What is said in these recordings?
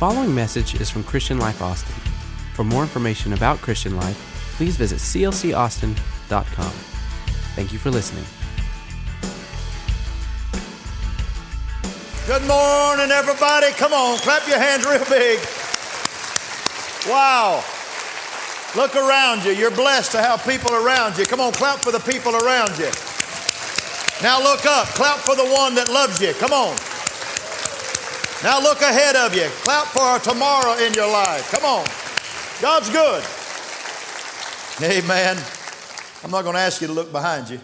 following message is from Christian Life Austin. For more information about Christian Life, please visit clcaustin.com. Thank you for listening. Good morning, everybody. Come on, clap your hands real big. Wow. Look around you. You're blessed to have people around you. Come on, clap for the people around you. Now look up. Clap for the one that loves you. Come on. Now look ahead of you. Clap for tomorrow in your life. Come on. God's good. Amen. I'm not going to ask you to look behind you.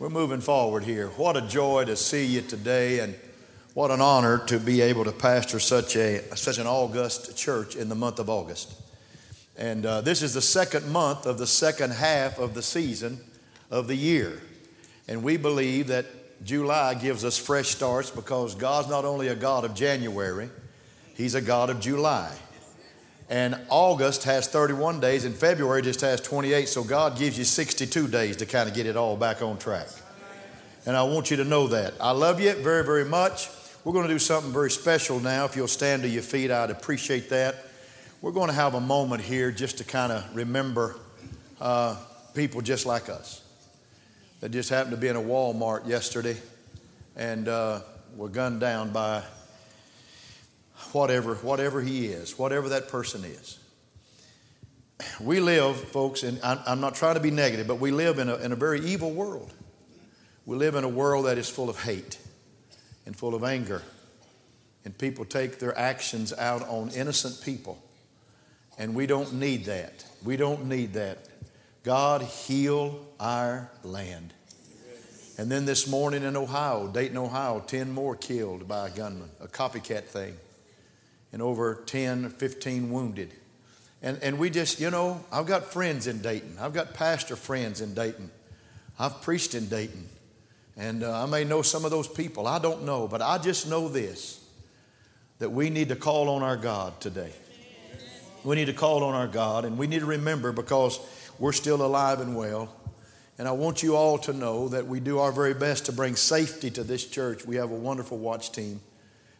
We're moving forward here. What a joy to see you today, and what an honor to be able to pastor such a such an august church in the month of August. And uh, this is the second month of the second half of the season of the year, and we believe that July gives us fresh starts because God's not only a God of January, He's a God of July. And August has 31 days, and February just has 28, so God gives you 62 days to kind of get it all back on track. And I want you to know that. I love you very, very much. We're going to do something very special now. If you'll stand to your feet, I'd appreciate that. We're going to have a moment here just to kind of remember uh, people just like us that just happened to be in a Walmart yesterday and uh, were gunned down by whatever, whatever he is, whatever that person is. We live, folks, and I'm not trying to be negative, but we live in a, in a very evil world. We live in a world that is full of hate and full of anger. And people take their actions out on innocent people. And we don't need that. We don't need that. God, heal our land. And then this morning in Ohio, Dayton, Ohio, 10 more killed by a gunman, a copycat thing, and over 10, 15 wounded. And, and we just, you know, I've got friends in Dayton. I've got pastor friends in Dayton. I've preached in Dayton. And uh, I may know some of those people. I don't know. But I just know this that we need to call on our God today. We need to call on our God, and we need to remember because we're still alive and well. And I want you all to know that we do our very best to bring safety to this church. We have a wonderful watch team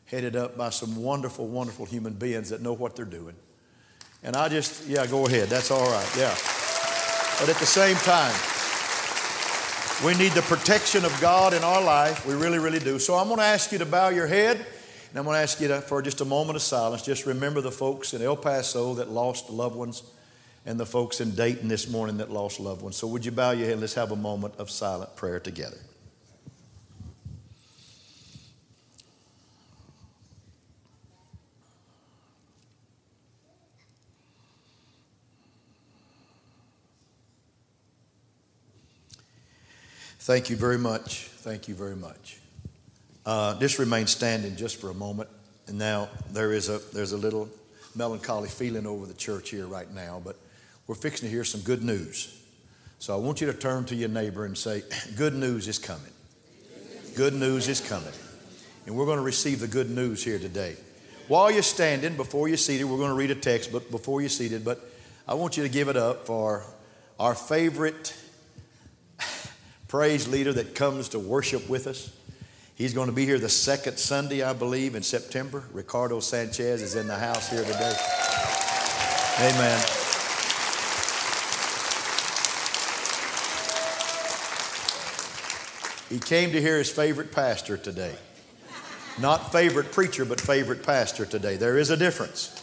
headed up by some wonderful, wonderful human beings that know what they're doing. And I just, yeah, go ahead. That's all right. Yeah. But at the same time, we need the protection of God in our life. We really, really do. So I'm going to ask you to bow your head. And I'm going to ask you to, for just a moment of silence, just remember the folks in El Paso that lost loved ones and the folks in Dayton this morning that lost loved ones. So, would you bow your head? Let's have a moment of silent prayer together. Thank you very much. Thank you very much. Uh, just remain standing just for a moment. And now there is a there's a little melancholy feeling over the church here right now, but we're fixing to hear some good news. So I want you to turn to your neighbor and say, Good news is coming. Good news is coming. And we're going to receive the good news here today. While you're standing, before you're seated, we're going to read a text, but before you're seated, but I want you to give it up for our favorite praise leader that comes to worship with us. He's going to be here the second Sunday, I believe, in September. Ricardo Sanchez is in the house here today. Amen. He came to hear his favorite pastor today. Not favorite preacher, but favorite pastor today. There is a difference.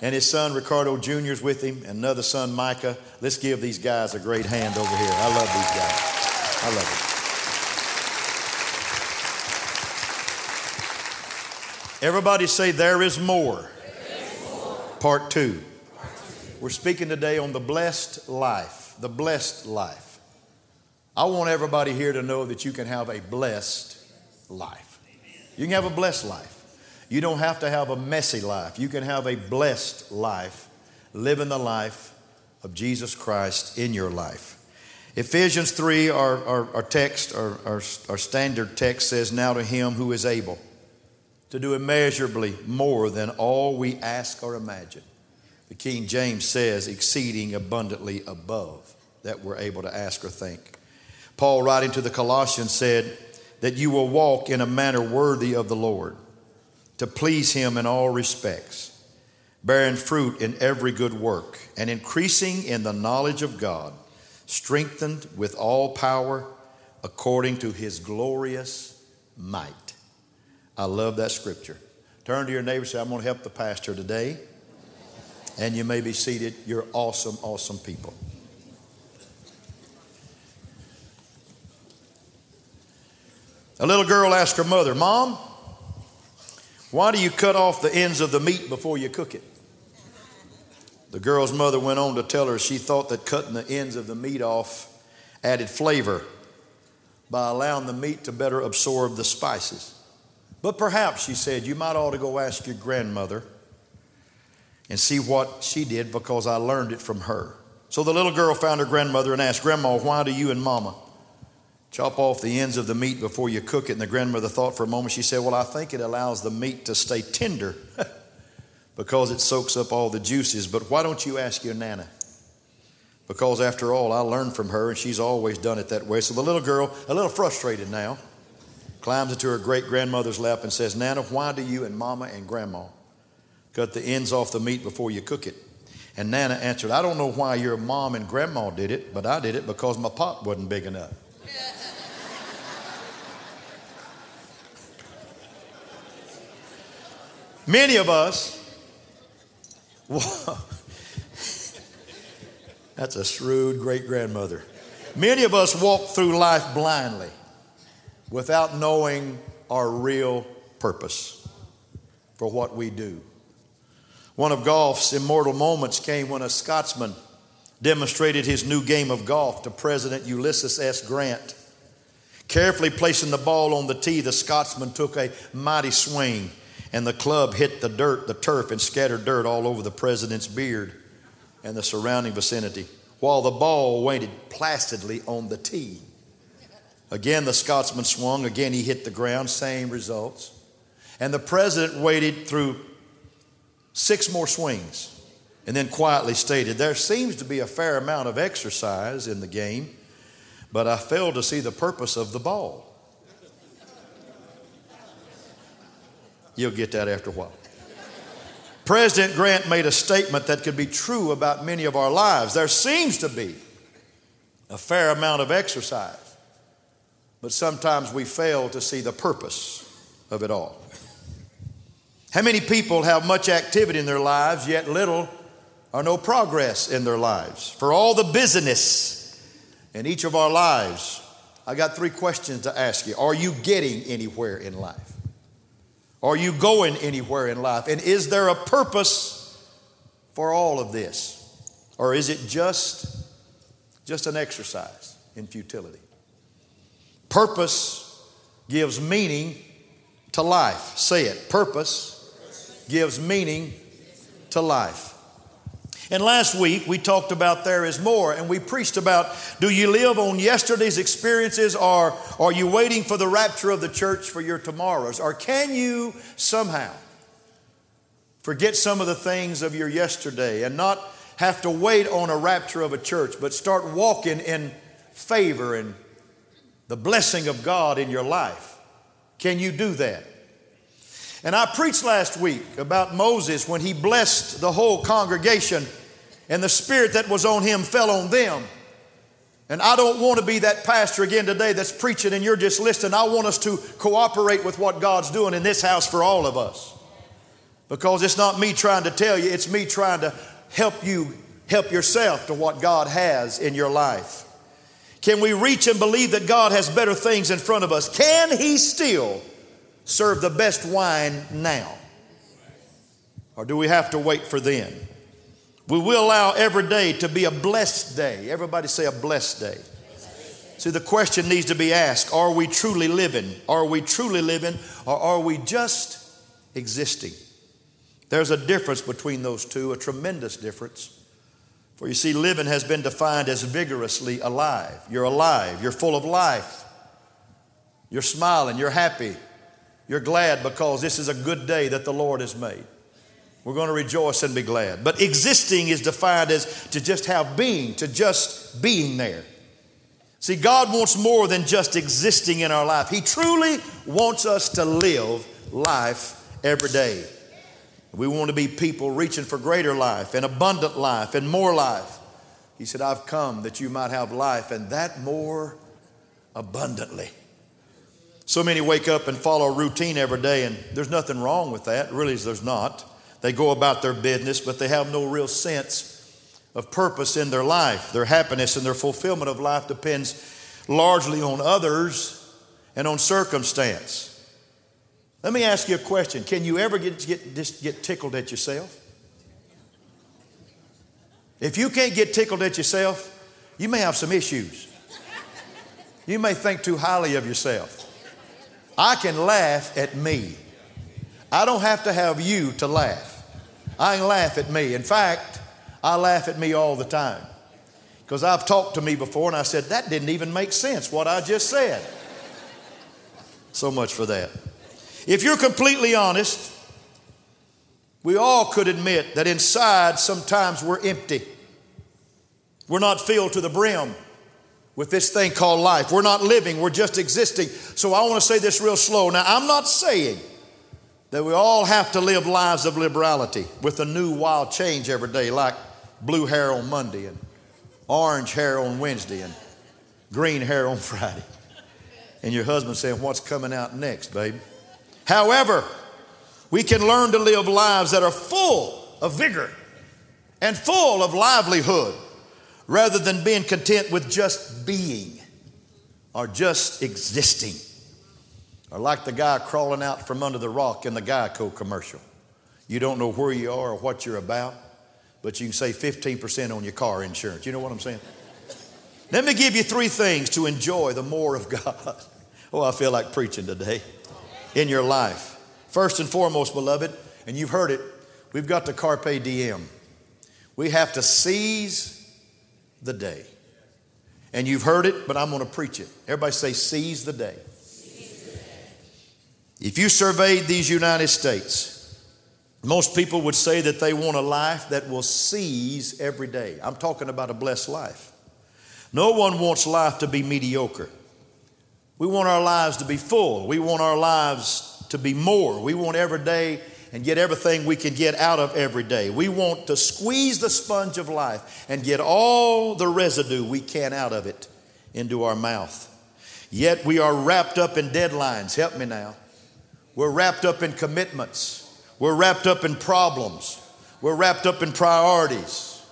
And his son Ricardo Jr. is with him, and another son Micah. Let's give these guys a great hand over here. I love these guys. I love them. Everybody say, There is more. Part two. We're speaking today on the blessed life. The blessed life. I want everybody here to know that you can have a blessed life. You can have a blessed life. You don't have to have a messy life. You can have a blessed life, living the life of Jesus Christ in your life. Ephesians 3, our, our, our text, our, our, our standard text says, Now to him who is able to do immeasurably more than all we ask or imagine. The King James says, exceeding abundantly above that we're able to ask or think. Paul, writing to the Colossians, said that you will walk in a manner worthy of the Lord, to please Him in all respects, bearing fruit in every good work, and increasing in the knowledge of God, strengthened with all power according to His glorious might. I love that scripture. Turn to your neighbor and say, I'm going to help the pastor today. And you may be seated. You're awesome, awesome people. A little girl asked her mother, Mom, why do you cut off the ends of the meat before you cook it? The girl's mother went on to tell her she thought that cutting the ends of the meat off added flavor by allowing the meat to better absorb the spices. But perhaps, she said, you might ought to go ask your grandmother and see what she did because I learned it from her. So the little girl found her grandmother and asked, Grandma, why do you and Mama chop off the ends of the meat before you cook it? And the grandmother thought for a moment. She said, Well, I think it allows the meat to stay tender because it soaks up all the juices. But why don't you ask your Nana? Because after all, I learned from her and she's always done it that way. So the little girl, a little frustrated now, climbs into her great grandmother's lap and says, Nana, why do you and Mama and Grandma cut the ends off the meat before you cook it? And Nana answered, I don't know why your mom and grandma did it, but I did it because my pot wasn't big enough. Many of us, that's a shrewd great grandmother. Many of us walk through life blindly without knowing our real purpose for what we do. One of golf's immortal moments came when a Scotsman demonstrated his new game of golf to President Ulysses S. Grant. Carefully placing the ball on the tee, the Scotsman took a mighty swing, and the club hit the dirt, the turf, and scattered dirt all over the president's beard and the surrounding vicinity, while the ball waited placidly on the tee. Again, the Scotsman swung. Again, he hit the ground. Same results. And the president waited through six more swings and then quietly stated, There seems to be a fair amount of exercise in the game, but I fail to see the purpose of the ball. You'll get that after a while. President Grant made a statement that could be true about many of our lives. There seems to be a fair amount of exercise, but sometimes we fail to see the purpose of it all. How many people have much activity in their lives, yet little or no progress in their lives? For all the busyness in each of our lives, I got three questions to ask you. Are you getting anywhere in life? Are you going anywhere in life? And is there a purpose for all of this? Or is it just, just an exercise in futility? Purpose gives meaning to life. Say it. Purpose gives meaning to life. And last week we talked about there is more, and we preached about do you live on yesterday's experiences, or are you waiting for the rapture of the church for your tomorrows? Or can you somehow forget some of the things of your yesterday and not have to wait on a rapture of a church, but start walking in favor and the blessing of God in your life? Can you do that? And I preached last week about Moses when he blessed the whole congregation and the spirit that was on him fell on them. And I don't want to be that pastor again today that's preaching and you're just listening. I want us to cooperate with what God's doing in this house for all of us. Because it's not me trying to tell you, it's me trying to help you help yourself to what God has in your life. Can we reach and believe that God has better things in front of us? Can He still serve the best wine now? Or do we have to wait for then? We will allow every day to be a blessed day. Everybody say a blessed day. See, the question needs to be asked Are we truly living? Are we truly living? Or are we just existing? There's a difference between those two, a tremendous difference. For you see, living has been defined as vigorously alive. You're alive, you're full of life, you're smiling, you're happy, you're glad because this is a good day that the Lord has made. We're going to rejoice and be glad. But existing is defined as to just have being, to just being there. See, God wants more than just existing in our life. He truly wants us to live life every day. We want to be people reaching for greater life and abundant life and more life. He said, I've come that you might have life and that more abundantly. So many wake up and follow a routine every day, and there's nothing wrong with that. Really, there's not. They go about their business, but they have no real sense of purpose in their life. Their happiness and their fulfillment of life depends largely on others and on circumstance. Let me ask you a question. Can you ever get, get, just get tickled at yourself? If you can't get tickled at yourself, you may have some issues. You may think too highly of yourself. I can laugh at me. I don't have to have you to laugh. I can laugh at me. In fact, I laugh at me all the time. Because I've talked to me before and I said, that didn't even make sense, what I just said. So much for that. If you're completely honest, we all could admit that inside sometimes we're empty. We're not filled to the brim with this thing called life. We're not living, we're just existing. So I want to say this real slow. Now, I'm not saying that we all have to live lives of liberality with a new wild change every day, like blue hair on Monday and orange hair on Wednesday and green hair on Friday. And your husband saying, What's coming out next, baby? However, we can learn to live lives that are full of vigor and full of livelihood rather than being content with just being or just existing. Or like the guy crawling out from under the rock in the Geico commercial. You don't know where you are or what you're about, but you can save 15% on your car insurance. You know what I'm saying? Let me give you three things to enjoy the more of God. Oh, I feel like preaching today in your life. First and foremost, beloved, and you've heard it, we've got the carpe diem. We have to seize the day. And you've heard it, but I'm going to preach it. Everybody say, seize the day. If you surveyed these United States, most people would say that they want a life that will seize every day. I'm talking about a blessed life. No one wants life to be mediocre. We want our lives to be full. We want our lives to be more. We want every day and get everything we can get out of every day. We want to squeeze the sponge of life and get all the residue we can out of it into our mouth. Yet we are wrapped up in deadlines. Help me now. We're wrapped up in commitments. We're wrapped up in problems. We're wrapped up in priorities.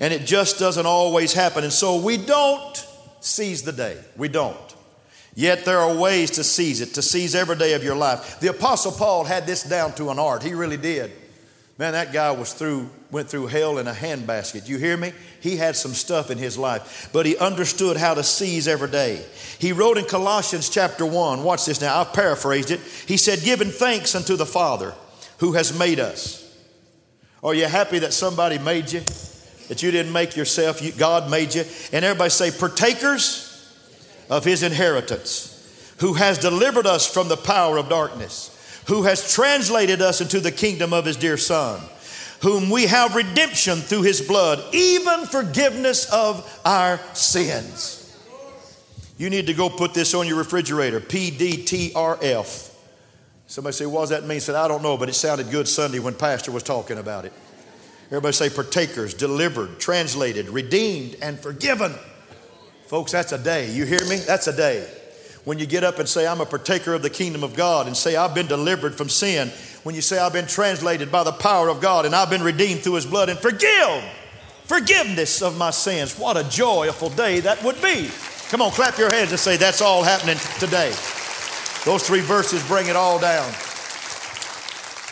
And it just doesn't always happen. And so we don't seize the day. We don't. Yet there are ways to seize it, to seize every day of your life. The Apostle Paul had this down to an art. He really did. Man, that guy was through, went through hell in a handbasket. You hear me? He had some stuff in his life, but he understood how to seize every day. He wrote in Colossians chapter 1, watch this now, I've paraphrased it. He said, Giving thanks unto the Father who has made us. Are you happy that somebody made you? That you didn't make yourself, you, God made you? And everybody say, Partakers of his inheritance, who has delivered us from the power of darkness, who has translated us into the kingdom of his dear Son, whom we have redemption through his blood, even forgiveness of our sins. You need to go put this on your refrigerator PDTRF. Somebody say, What does that mean? Said, I don't know, but it sounded good Sunday when Pastor was talking about it. Everybody say, Partakers, delivered, translated, redeemed, and forgiven. Folks, that's a day. You hear me? That's a day. When you get up and say, I'm a partaker of the kingdom of God, and say, I've been delivered from sin. When you say, I've been translated by the power of God, and I've been redeemed through his blood, and forgive, forgiveness of my sins. What a joyful day that would be. Come on, clap your hands and say, That's all happening today. Those three verses bring it all down.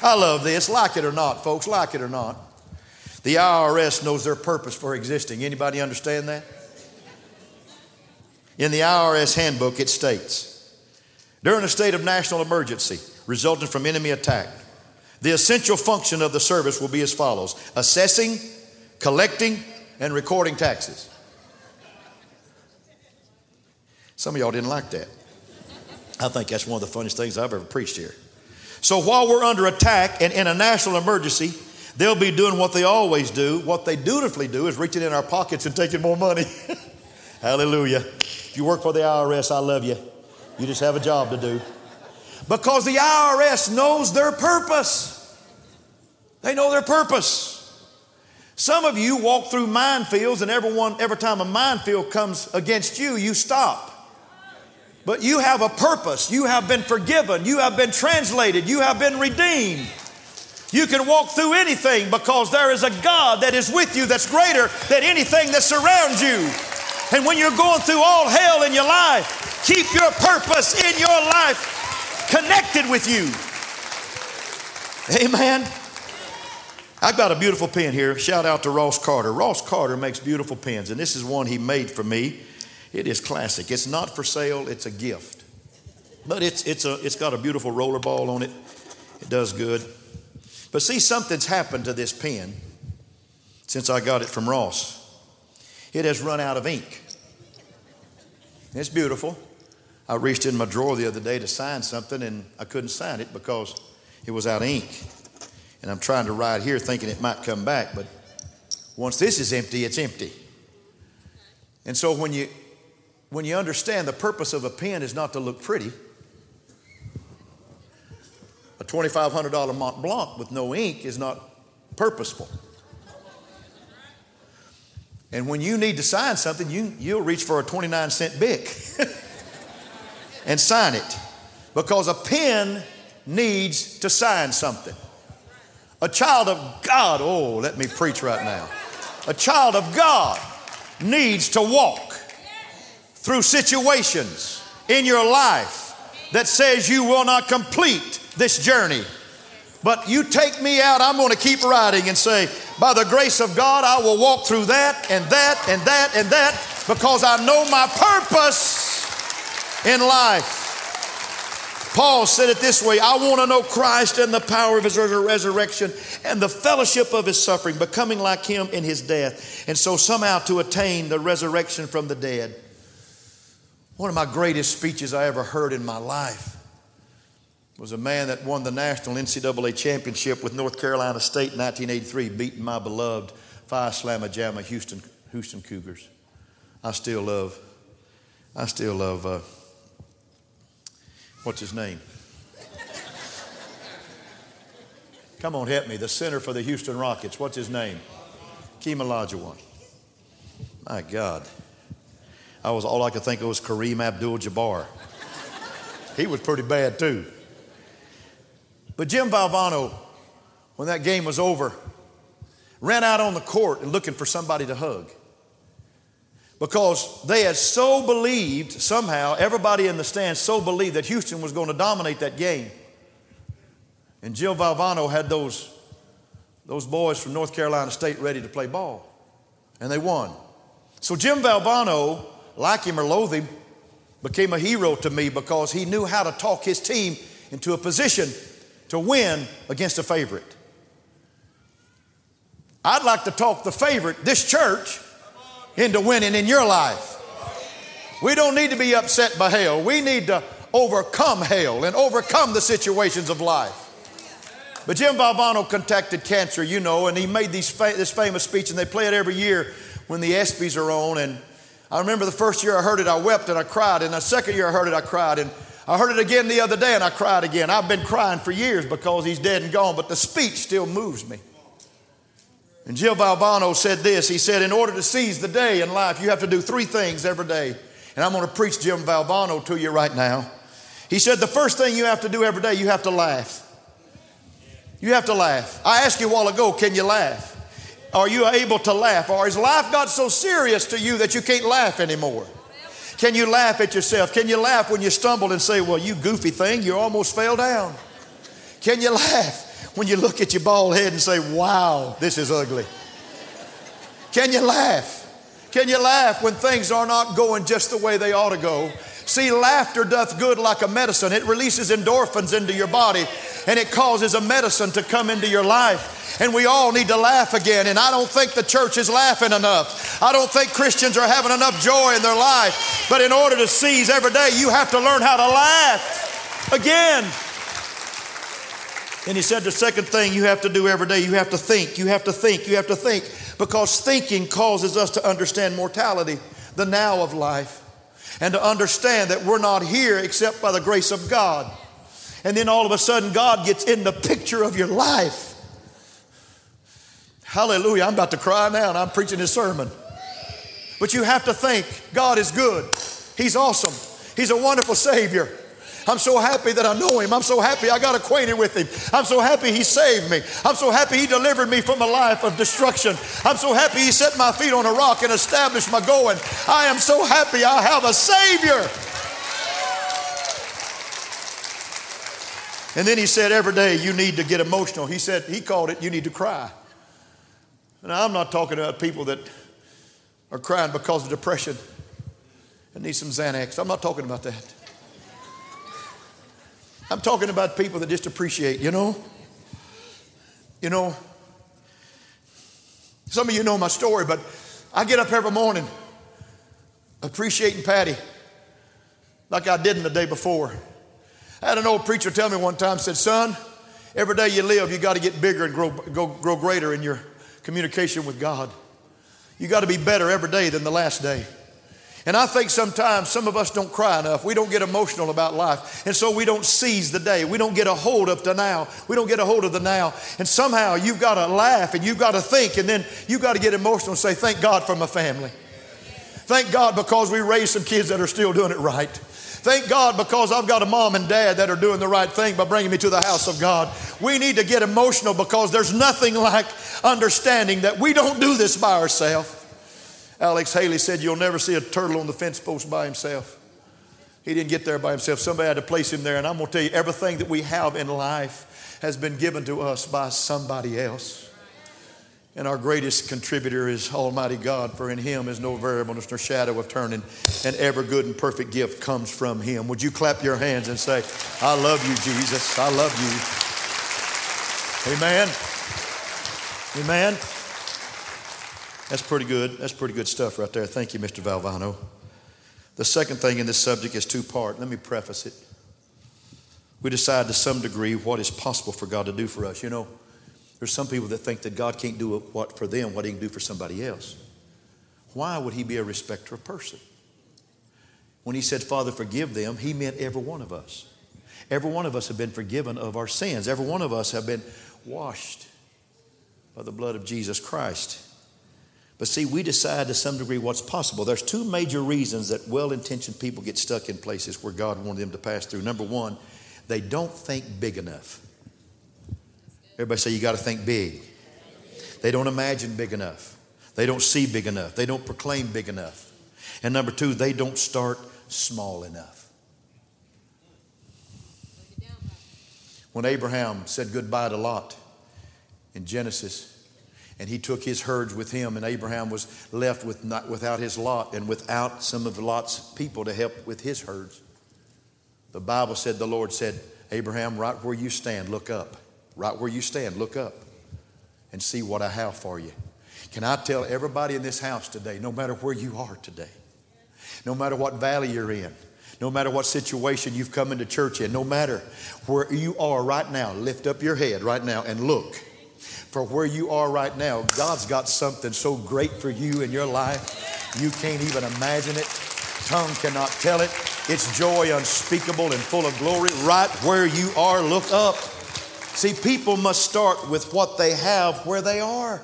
I love this, like it or not, folks, like it or not. The IRS knows their purpose for existing. Anybody understand that? In the IRS handbook, it states during a state of national emergency resulting from enemy attack, the essential function of the service will be as follows assessing, collecting, and recording taxes. Some of y'all didn't like that. I think that's one of the funniest things I've ever preached here. So while we're under attack and in a national emergency, they'll be doing what they always do. What they dutifully do is reaching in our pockets and taking more money. Hallelujah. If you work for the IRS, I love you. You just have a job to do. Because the IRS knows their purpose. They know their purpose. Some of you walk through minefields, and everyone, every time a minefield comes against you, you stop. But you have a purpose. You have been forgiven. You have been translated. You have been redeemed. You can walk through anything because there is a God that is with you that's greater than anything that surrounds you. And when you're going through all hell in your life, keep your purpose in your life connected with you. Amen. I've got a beautiful pen here. Shout out to Ross Carter. Ross Carter makes beautiful pens, and this is one he made for me. It is classic. It's not for sale, it's a gift. But it's, it's, a, it's got a beautiful roller ball on it. It does good. But see, something's happened to this pen since I got it from Ross. It has run out of ink. It's beautiful. I reached in my drawer the other day to sign something and I couldn't sign it because it was out of ink. And I'm trying to write here thinking it might come back, but once this is empty, it's empty. And so when you when you understand the purpose of a pen is not to look pretty, a $2,500 Mont Blanc with no ink is not purposeful. And when you need to sign something, you, you'll reach for a 29 cent Bic and sign it because a pen needs to sign something. A child of God, oh, let me preach right now. A child of God needs to walk through situations in your life that says you will not complete this journey. But you take me out, I'm going to keep riding and say, by the grace of God, I will walk through that and that and that and that because I know my purpose in life. Paul said it this way I want to know Christ and the power of his resurrection and the fellowship of his suffering, becoming like him in his death, and so somehow to attain the resurrection from the dead. One of my greatest speeches I ever heard in my life was a man that won the national NCAA championship with North Carolina State in 1983, beating my beloved Phi Slamma Jamma Houston, Houston Cougars. I still love, I still love, uh, what's his name? Come on, help me. The center for the Houston Rockets. What's his name? Keem Olajuwon. My God. I was all I could think of was Kareem Abdul-Jabbar. he was pretty bad too. But Jim Valvano, when that game was over, ran out on the court looking for somebody to hug. Because they had so believed, somehow, everybody in the stands so believed that Houston was going to dominate that game. And Jim Valvano had those, those boys from North Carolina State ready to play ball. And they won. So Jim Valvano, like him or loathe him, became a hero to me because he knew how to talk his team into a position to win against a favorite. I'd like to talk the favorite, this church, into winning in your life. We don't need to be upset by hell. We need to overcome hell and overcome the situations of life. But Jim Valvano contacted cancer, you know, and he made fa- this famous speech, and they play it every year when the ESPYs are on. And I remember the first year I heard it, I wept and I cried. And the second year I heard it, I cried. And I heard it again the other day and I cried again. I've been crying for years because he's dead and gone, but the speech still moves me. And Jim Valvano said this He said, In order to seize the day in life, you have to do three things every day. And I'm going to preach Jim Valvano to you right now. He said, The first thing you have to do every day, you have to laugh. You have to laugh. I asked you a while ago, can you laugh? Are you able to laugh? Or is life got so serious to you that you can't laugh anymore? Can you laugh at yourself? Can you laugh when you stumble and say, Well, you goofy thing, you almost fell down? Can you laugh when you look at your bald head and say, Wow, this is ugly? Can you laugh? Can you laugh when things are not going just the way they ought to go? See, laughter doth good like a medicine. It releases endorphins into your body and it causes a medicine to come into your life. And we all need to laugh again. And I don't think the church is laughing enough. I don't think Christians are having enough joy in their life. But in order to seize every day, you have to learn how to laugh again. And he said the second thing you have to do every day, you have to think, you have to think, you have to think, because thinking causes us to understand mortality, the now of life, and to understand that we're not here except by the grace of God. And then all of a sudden, God gets in the picture of your life. Hallelujah. I'm about to cry now and I'm preaching this sermon. But you have to think God is good. He's awesome. He's a wonderful Savior. I'm so happy that I know him. I'm so happy I got acquainted with him. I'm so happy he saved me. I'm so happy he delivered me from a life of destruction. I'm so happy he set my feet on a rock and established my going. I am so happy I have a Savior. And then he said, every day you need to get emotional. He said, he called it, you need to cry. Now, I'm not talking about people that are crying because of depression and need some Xanax. I'm not talking about that. I'm talking about people that just appreciate, you know? You know, some of you know my story, but I get up every morning appreciating Patty like I didn't the day before. I had an old preacher tell me one time, said, son, every day you live, you got to get bigger and grow, grow, grow greater in your communication with God. You got to be better every day than the last day. And I think sometimes some of us don't cry enough. We don't get emotional about life. And so we don't seize the day. We don't get a hold of the now. We don't get a hold of the now. And somehow you've got to laugh and you've got to think and then you've got to get emotional and say, Thank God for my family. Thank God because we raised some kids that are still doing it right. Thank God because I've got a mom and dad that are doing the right thing by bringing me to the house of God. We need to get emotional because there's nothing like understanding that we don't do this by ourselves. Alex Haley said, You'll never see a turtle on the fence post by himself. He didn't get there by himself. Somebody had to place him there. And I'm going to tell you, everything that we have in life has been given to us by somebody else. And our greatest contributor is Almighty God, for in Him is no variableness nor shadow of turning, and every good and perfect gift comes from Him. Would you clap your hands and say, I love you, Jesus. I love you. Amen. Amen. That's pretty good. That's pretty good stuff right there. Thank you, Mr. Valvano. The second thing in this subject is two part. Let me preface it. We decide to some degree what is possible for God to do for us. You know, there's some people that think that God can't do what for them what he can do for somebody else. Why would he be a respecter of person? When he said, Father, forgive them, he meant every one of us. Every one of us have been forgiven of our sins. Every one of us have been washed by the blood of Jesus Christ. But see, we decide to some degree what's possible. There's two major reasons that well intentioned people get stuck in places where God wanted them to pass through. Number one, they don't think big enough. Everybody say you got to think big. They don't imagine big enough. They don't see big enough. They don't proclaim big enough. And number two, they don't start small enough. When Abraham said goodbye to Lot in Genesis, and he took his herds with him, and Abraham was left with not, without his lot and without some of Lot's people to help with his herds. The Bible said, the Lord said, Abraham, right where you stand, look up. Right where you stand, look up and see what I have for you. Can I tell everybody in this house today, no matter where you are today, no matter what valley you're in, no matter what situation you've come into church in, no matter where you are right now, lift up your head right now and look for where you are right now. God's got something so great for you in your life, you can't even imagine it. Tongue cannot tell it. It's joy unspeakable and full of glory. Right where you are, look up. See, people must start with what they have where they are.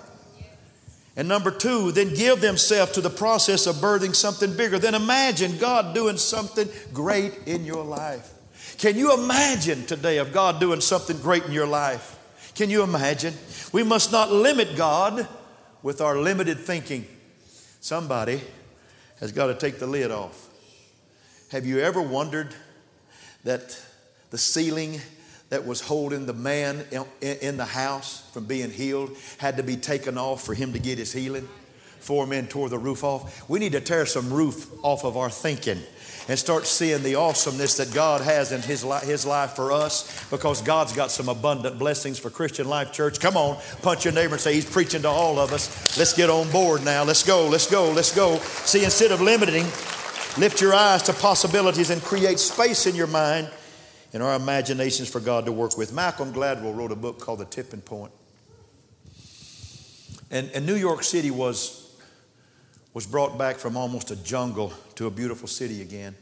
And number two, then give themselves to the process of birthing something bigger. Then imagine God doing something great in your life. Can you imagine today of God doing something great in your life? Can you imagine? We must not limit God with our limited thinking. Somebody has got to take the lid off. Have you ever wondered that the ceiling that was holding the man in the house from being healed had to be taken off for him to get his healing? Four men tore the roof off. We need to tear some roof off of our thinking and start seeing the awesomeness that God has in His, li- His life for us because God's got some abundant blessings for Christian Life Church. Come on, punch your neighbor and say, He's preaching to all of us. Let's get on board now. Let's go, let's go, let's go. See, instead of limiting, lift your eyes to possibilities and create space in your mind and our imaginations for God to work with. Malcolm Gladwell wrote a book called The Tipping Point. And, and New York City was was brought back from almost a jungle to a beautiful city again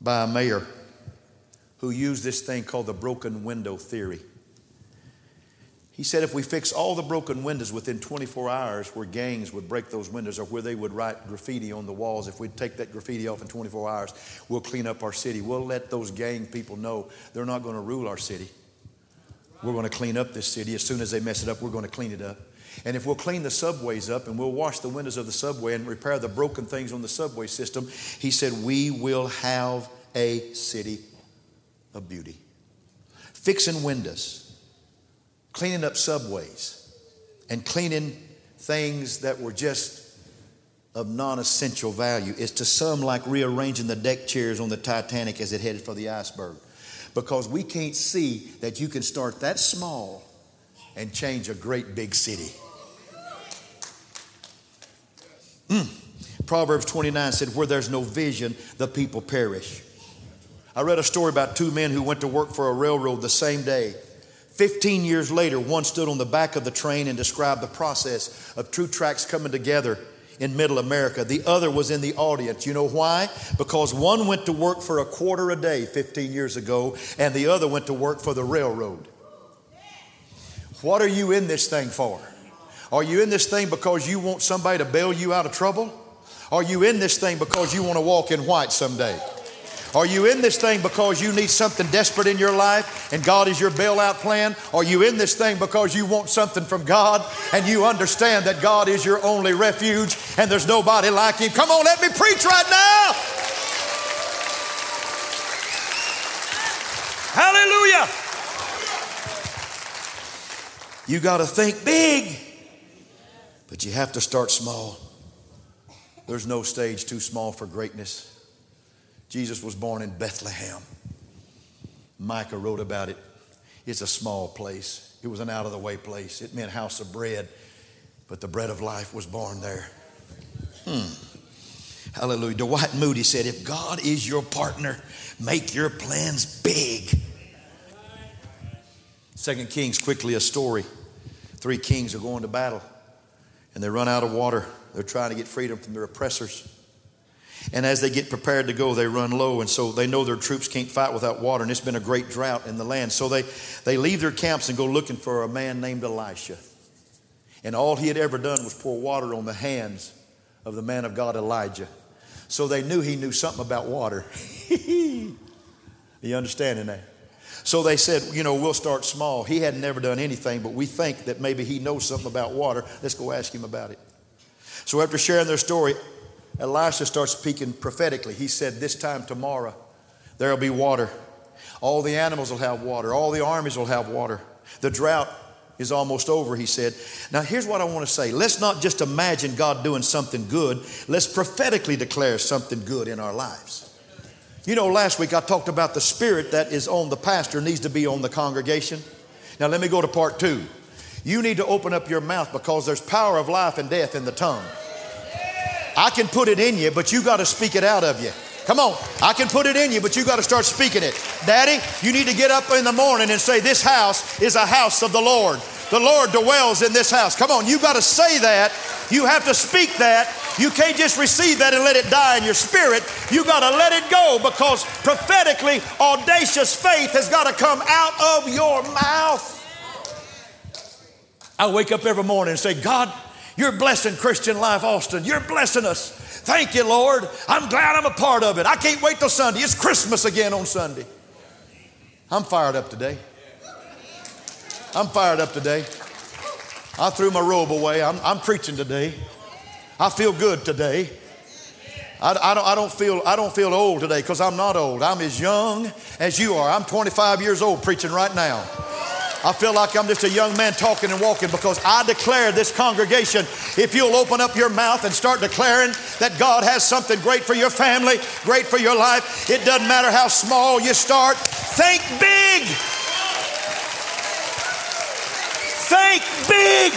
by a mayor who used this thing called the broken window theory. He said if we fix all the broken windows within 24 hours, where gangs would break those windows or where they would write graffiti on the walls, if we'd take that graffiti off in 24 hours, we'll clean up our city. We'll let those gang people know they're not going to rule our city. We're going to clean up this city. As soon as they mess it up, we're going to clean it up. And if we'll clean the subways up and we'll wash the windows of the subway and repair the broken things on the subway system, he said, we will have a city of beauty. Fixing windows, cleaning up subways, and cleaning things that were just of non essential value is to some like rearranging the deck chairs on the Titanic as it headed for the iceberg. Because we can't see that you can start that small and change a great big city. Mm. Proverbs 29 said, Where there's no vision, the people perish. I read a story about two men who went to work for a railroad the same day. 15 years later, one stood on the back of the train and described the process of two tracks coming together in middle America. The other was in the audience. You know why? Because one went to work for a quarter a day 15 years ago, and the other went to work for the railroad. What are you in this thing for? Are you in this thing because you want somebody to bail you out of trouble? Are you in this thing because you want to walk in white someday? Are you in this thing because you need something desperate in your life and God is your bailout plan? Are you in this thing because you want something from God and you understand that God is your only refuge and there's nobody like Him? Come on, let me preach right now. Hallelujah. You got to think big, but you have to start small. There's no stage too small for greatness. Jesus was born in Bethlehem. Micah wrote about it. It's a small place, it was an out of the way place. It meant house of bread, but the bread of life was born there. Hmm. Hallelujah. Dwight Moody said, If God is your partner, make your plans big. Second Kings, quickly a story. Three kings are going to battle and they run out of water. They're trying to get freedom from their oppressors. And as they get prepared to go, they run low. And so they know their troops can't fight without water. And it's been a great drought in the land. So they, they leave their camps and go looking for a man named Elisha. And all he had ever done was pour water on the hands of the man of God, Elijah. So they knew he knew something about water. you understanding that? So they said, you know, we'll start small. He had never done anything, but we think that maybe he knows something about water. Let's go ask him about it. So after sharing their story, Elisha starts speaking prophetically. He said, This time tomorrow, there'll be water. All the animals will have water. All the armies will have water. The drought is almost over, he said. Now, here's what I want to say. Let's not just imagine God doing something good, let's prophetically declare something good in our lives. You know, last week I talked about the spirit that is on the pastor needs to be on the congregation. Now, let me go to part two. You need to open up your mouth because there's power of life and death in the tongue. I can put it in you, but you got to speak it out of you. Come on. I can put it in you, but you got to start speaking it. Daddy, you need to get up in the morning and say, This house is a house of the Lord. The Lord dwells in this house. Come on, you got to say that. You have to speak that. You can't just receive that and let it die in your spirit. You got to let it go because prophetically, audacious faith has got to come out of your mouth. I wake up every morning and say, God, you're blessing Christian Life Austin. You're blessing us. Thank you, Lord. I'm glad I'm a part of it. I can't wait till Sunday. It's Christmas again on Sunday. I'm fired up today. I'm fired up today. I threw my robe away. I'm, I'm preaching today. I feel good today. I, I, don't, I, don't, feel, I don't feel old today because I'm not old. I'm as young as you are. I'm 25 years old preaching right now. I feel like I'm just a young man talking and walking because I declare this congregation, if you'll open up your mouth and start declaring that God has something great for your family, great for your life, it doesn't matter how small you start, think big. Think big.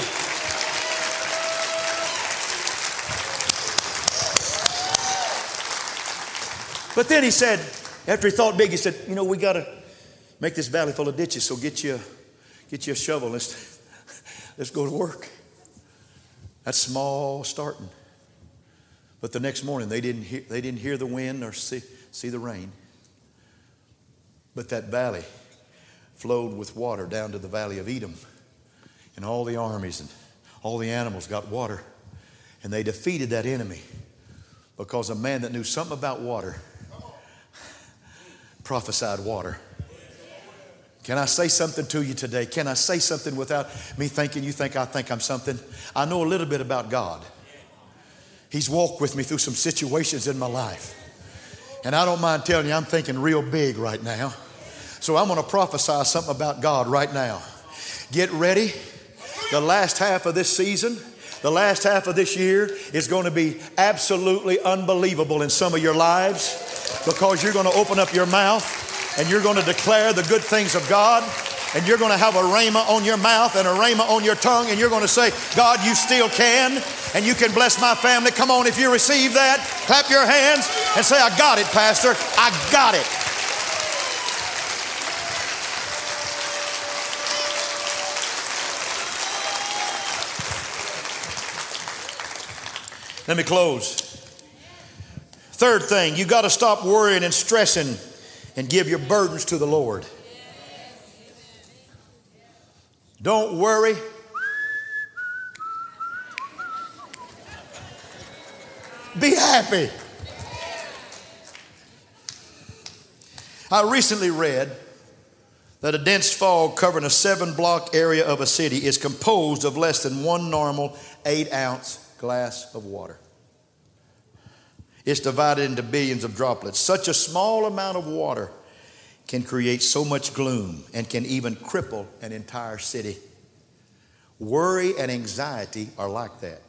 But then he said, after he thought big, he said, You know, we got to make this valley full of ditches, so get you Get you a shovel. Let's, let's go to work. That's small starting. But the next morning, they didn't hear, they didn't hear the wind or see, see the rain. But that valley flowed with water down to the valley of Edom. And all the armies and all the animals got water. And they defeated that enemy because a man that knew something about water prophesied water. Can I say something to you today? Can I say something without me thinking you think I think I'm something? I know a little bit about God. He's walked with me through some situations in my life. And I don't mind telling you, I'm thinking real big right now. So I'm going to prophesy something about God right now. Get ready. The last half of this season, the last half of this year is going to be absolutely unbelievable in some of your lives because you're going to open up your mouth and you're going to declare the good things of God and you're going to have a rhema on your mouth and a rhema on your tongue, and you're going to say, God, you still can, and you can bless my family. Come on, if you receive that, clap your hands and say, I got it, Pastor. I got it. Let me close. Third thing, you got to stop worrying and stressing and give your burdens to the Lord. Don't worry. Be happy. I recently read that a dense fog covering a seven block area of a city is composed of less than one normal eight ounce glass of water. It's divided into billions of droplets. Such a small amount of water can create so much gloom and can even cripple an entire city. Worry and anxiety are like that.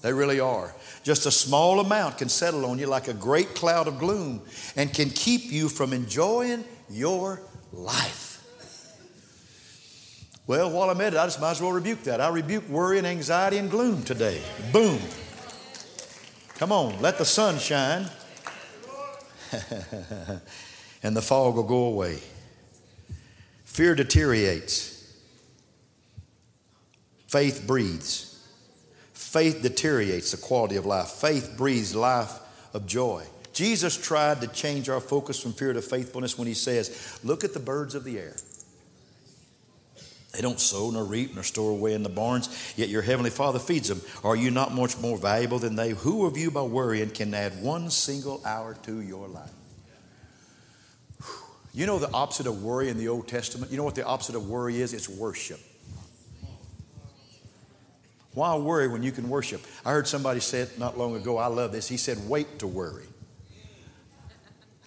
They really are. Just a small amount can settle on you like a great cloud of gloom and can keep you from enjoying your life. Well, while I'm at it, I just might as well rebuke that. I rebuke worry and anxiety and gloom today. Boom. Come on, let the sun shine. and the fog will go away. Fear deteriorates. Faith breathes. Faith deteriorates the quality of life. Faith breathes life of joy. Jesus tried to change our focus from fear to faithfulness when he says, Look at the birds of the air. They don't sow nor reap nor store away in the barns, yet your heavenly Father feeds them. Are you not much more valuable than they? Who of you by worrying can add one single hour to your life? You know the opposite of worry in the Old Testament? You know what the opposite of worry is? It's worship. Why worry when you can worship? I heard somebody say it not long ago. I love this. He said, wait to worry.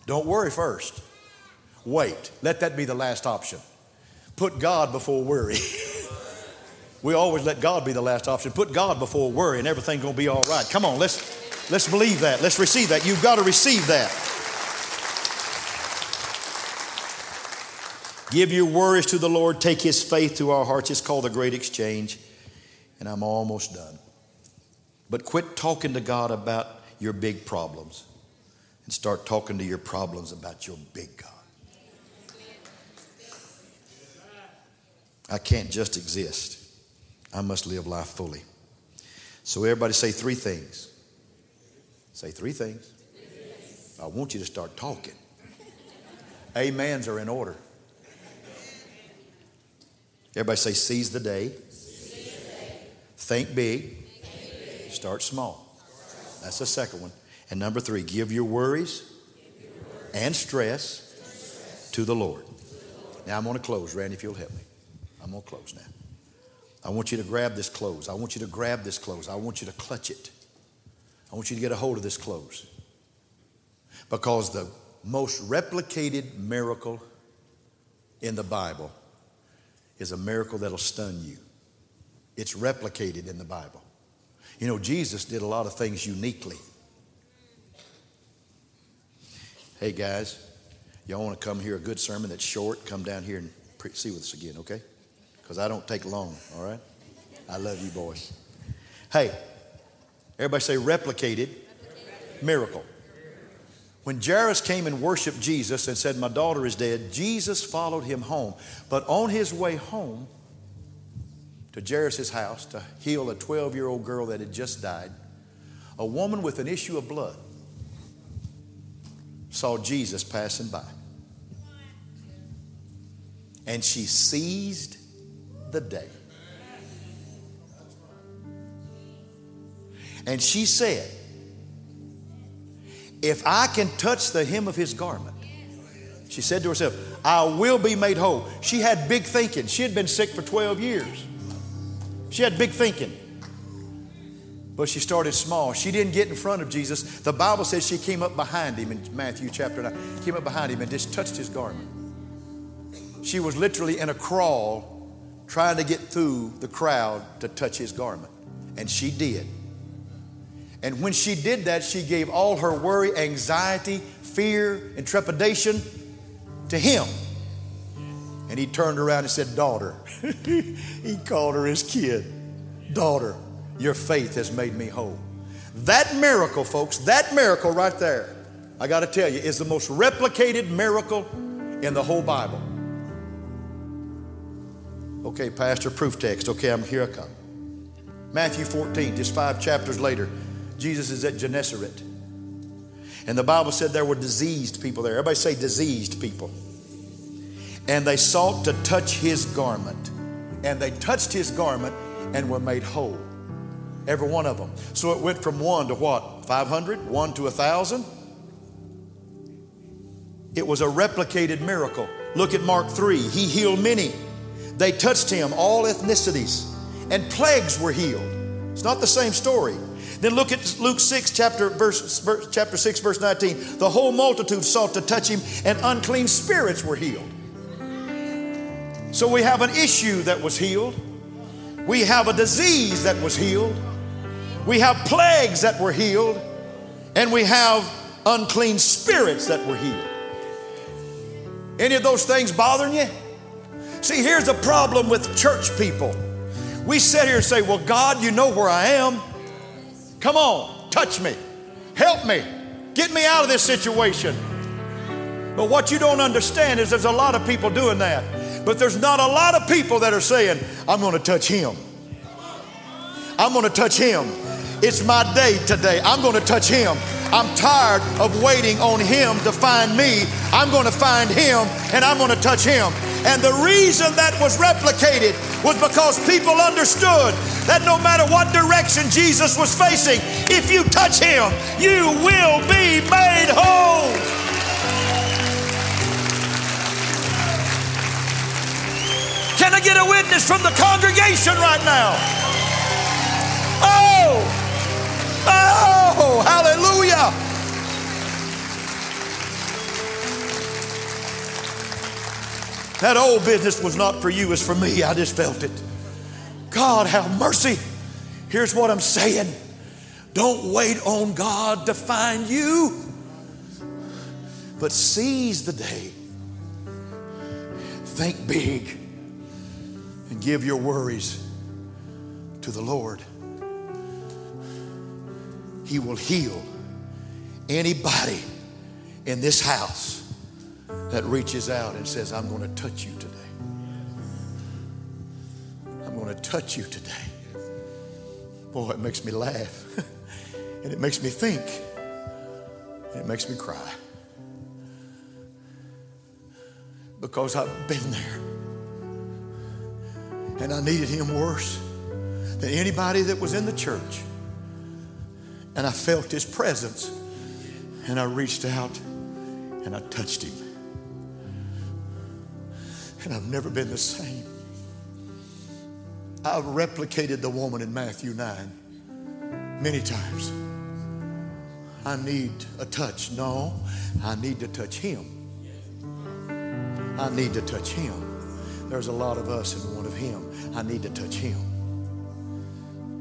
Don't worry first. Wait. Let that be the last option. Put God before worry. we always let God be the last option. Put God before worry and everything's going to be all right. Come on, let's let's believe that. Let's receive that. You've got to receive that. Give your worries to the Lord. Take his faith to our hearts. It's called the great exchange. And I'm almost done. But quit talking to God about your big problems and start talking to your problems about your big God. I can't just exist. I must live life fully. So, everybody say three things. Say three things. I want you to start talking. Amens are in order. Everybody say, seize the day. Think big. Start small. That's the second one. And number three, give your worries and stress to the Lord. Now I'm going to close. Randy, if you'll help me. I'm going to close now. I want you to grab this close. I want you to grab this close. I want you to clutch it. I want you to get a hold of this close. Because the most replicated miracle in the Bible is a miracle that'll stun you. It's replicated in the Bible. You know, Jesus did a lot of things uniquely. Hey, guys, y'all want to come hear a good sermon that's short? Come down here and pre- see with us again, okay? Because I don't take long, all right? I love you, boys. Hey, everybody say replicated miracle. When Jairus came and worshiped Jesus and said, My daughter is dead, Jesus followed him home. But on his way home to Jairus' house to heal a 12 year old girl that had just died, a woman with an issue of blood saw Jesus passing by. and she seized the day. And she said, If I can touch the hem of his garment, she said to herself, I will be made whole. She had big thinking. She had been sick for 12 years. She had big thinking. But she started small. She didn't get in front of Jesus. The Bible says she came up behind him in Matthew chapter 9, came up behind him and just touched his garment. She was literally in a crawl trying to get through the crowd to touch his garment. And she did. And when she did that, she gave all her worry, anxiety, fear, and trepidation to him. And he turned around and said, Daughter. he called her his kid. Daughter, your faith has made me whole. That miracle, folks, that miracle right there, I got to tell you, is the most replicated miracle in the whole Bible. Okay, Pastor, proof text. Okay, I'm here I come. Matthew 14, just five chapters later, Jesus is at Gennesaret. And the Bible said there were diseased people there. Everybody say diseased people. And they sought to touch his garment. And they touched his garment and were made whole. Every one of them. So it went from one to what? 500? One to a thousand? It was a replicated miracle. Look at Mark 3. He healed many. They touched him, all ethnicities, and plagues were healed. It's not the same story. Then look at Luke 6, chapter, verse, verse, chapter 6, verse 19. The whole multitude sought to touch him, and unclean spirits were healed. So we have an issue that was healed. We have a disease that was healed. We have plagues that were healed. And we have unclean spirits that were healed. Any of those things bothering you? See, here's the problem with church people. We sit here and say, Well, God, you know where I am. Come on, touch me, help me, get me out of this situation. But what you don't understand is there's a lot of people doing that. But there's not a lot of people that are saying, I'm going to touch him. I'm going to touch him. It's my day today. I'm going to touch him. I'm tired of waiting on him to find me. I'm going to find him and I'm going to touch him. And the reason that was replicated was because people understood that no matter what direction Jesus was facing, if you touch him, you will be made whole. Can I get a witness from the congregation right now? Oh, oh, hallelujah. That old business was not for you, it's for me. I just felt it. God, have mercy. Here's what I'm saying don't wait on God to find you, but seize the day. Think big and give your worries to the Lord. He will heal anybody in this house that reaches out and says, I'm going to touch you today. I'm going to touch you today. Boy, it makes me laugh. and it makes me think. And it makes me cry. Because I've been there. And I needed him worse than anybody that was in the church. And I felt his presence. And I reached out and I touched him. And I've never been the same. I've replicated the woman in Matthew 9 many times. I need a touch. No, I need to touch him. I need to touch him. There's a lot of us in one of him. I need to touch him.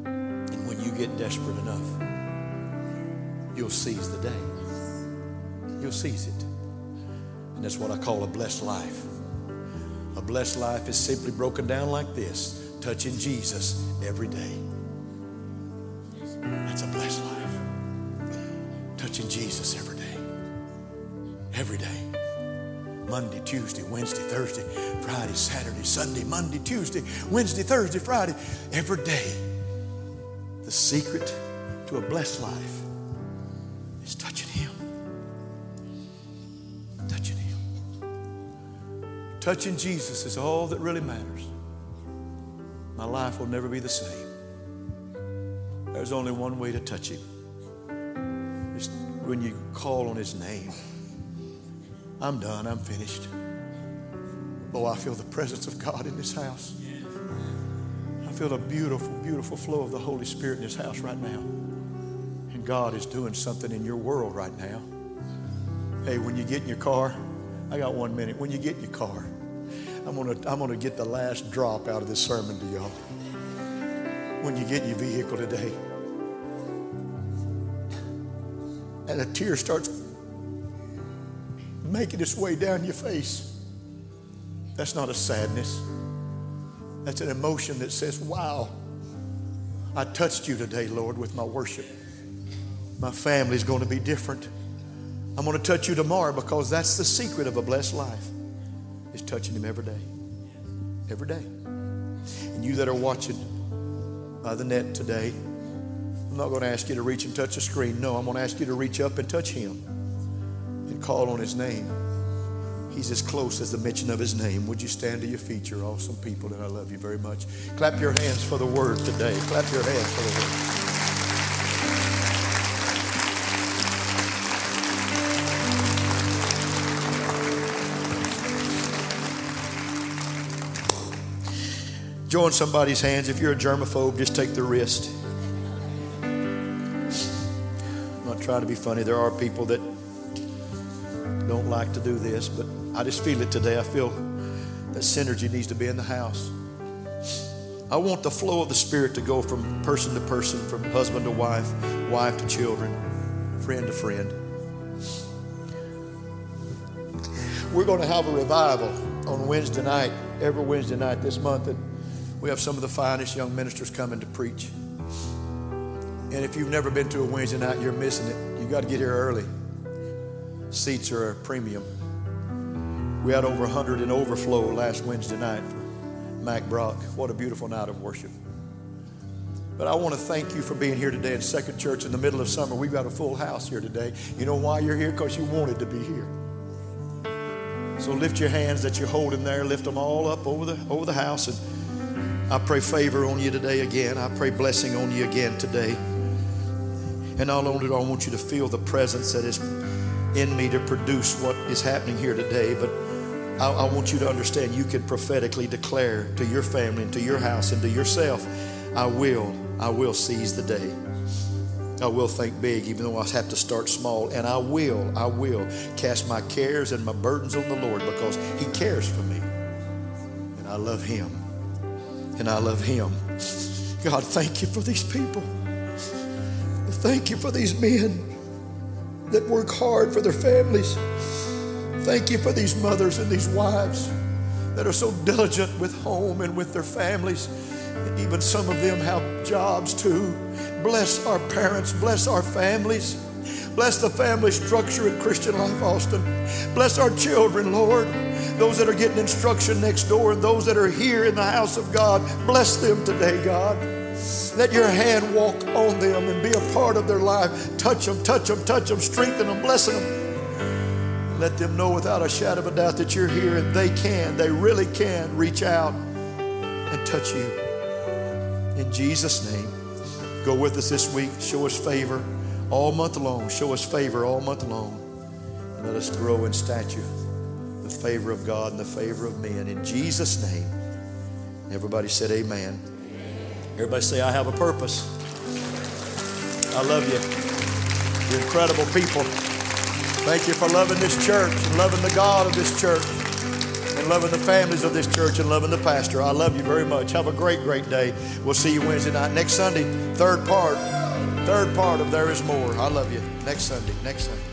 And when you get desperate enough, you'll seize the day. You'll seize it. And that's what I call a blessed life. A blessed life is simply broken down like this touching Jesus every day. That's a blessed life. Touching Jesus every day. Every day. Monday, Tuesday, Wednesday, Thursday, Friday, Saturday, Sunday, Monday, Tuesday, Wednesday, Thursday, Friday. Every day. The secret to a blessed life touching Jesus is all that really matters. My life will never be the same. There's only one way to touch Him. It's when you call on His name. I'm done. I'm finished. Oh, I feel the presence of God in this house. I feel a beautiful, beautiful flow of the Holy Spirit in this house right now. And God is doing something in your world right now. Hey, when you get in your car, I got one minute. When you get in your car, I'm gonna, I'm gonna get the last drop out of this sermon to y'all. When you get in your vehicle today, and a tear starts making its way down your face, that's not a sadness. That's an emotion that says, Wow, I touched you today, Lord, with my worship. My family's going to be different. I'm going to touch you tomorrow because that's the secret of a blessed life is touching him every day. Every day. And you that are watching by the net today, I'm not going to ask you to reach and touch the screen. No, I'm going to ask you to reach up and touch him and call on his name. He's as close as the mention of his name. Would you stand to your feet? You're awesome people, and I love you very much. Clap your hands for the word today. Clap your hands for the word. Join somebody's hands. If you're a germaphobe, just take the wrist. I'm not trying to be funny. There are people that don't like to do this, but I just feel it today. I feel that synergy needs to be in the house. I want the flow of the Spirit to go from person to person, from husband to wife, wife to children, friend to friend. We're going to have a revival on Wednesday night, every Wednesday night this month. We have some of the finest young ministers coming to preach. And if you've never been to a Wednesday night, you're missing it. You've got to get here early. Seats are a premium. We had over 100 in overflow last Wednesday night for Mac Brock. What a beautiful night of worship. But I want to thank you for being here today at Second Church in the middle of summer. We've got a full house here today. You know why you're here? Because you wanted to be here. So lift your hands that you're holding there, lift them all up over the over the house and I pray favor on you today again. I pray blessing on you again today. And not only do I want you to feel the presence that is in me to produce what is happening here today, but I, I, want you to understand you can prophetically declare to your family and to your house and to yourself, I will, I will seize the day. I will think big, even though I have to start small. And I will, I will cast my cares and my burdens on the Lord because He cares for me. And I love Him and I love Him. God, thank you for these people. Thank you for these men that work hard for their families. Thank you for these mothers and these wives that are so diligent with home and with their families. Even some of them have jobs too. Bless our parents, bless our families. Bless the family structure at Christian Life Austin. Bless our children, Lord those that are getting instruction next door, and those that are here in the house of God. Bless them today, God. Let your hand walk on them and be a part of their life. Touch them, touch them, touch them, strengthen them, bless them. Let them know without a shadow of a doubt that you're here and they can, they really can reach out and touch you. In Jesus' name, go with us this week. Show us favor all month long. Show us favor all month long. And let us grow in stature the favor of God and the favor of men. In Jesus' name. Everybody said, Amen. Everybody say, I have a purpose. I love you. You're incredible people. Thank you for loving this church and loving the God of this church and loving the families of this church and loving the pastor. I love you very much. Have a great, great day. We'll see you Wednesday night. Next Sunday, third part, third part of There Is More. I love you. Next Sunday, next Sunday.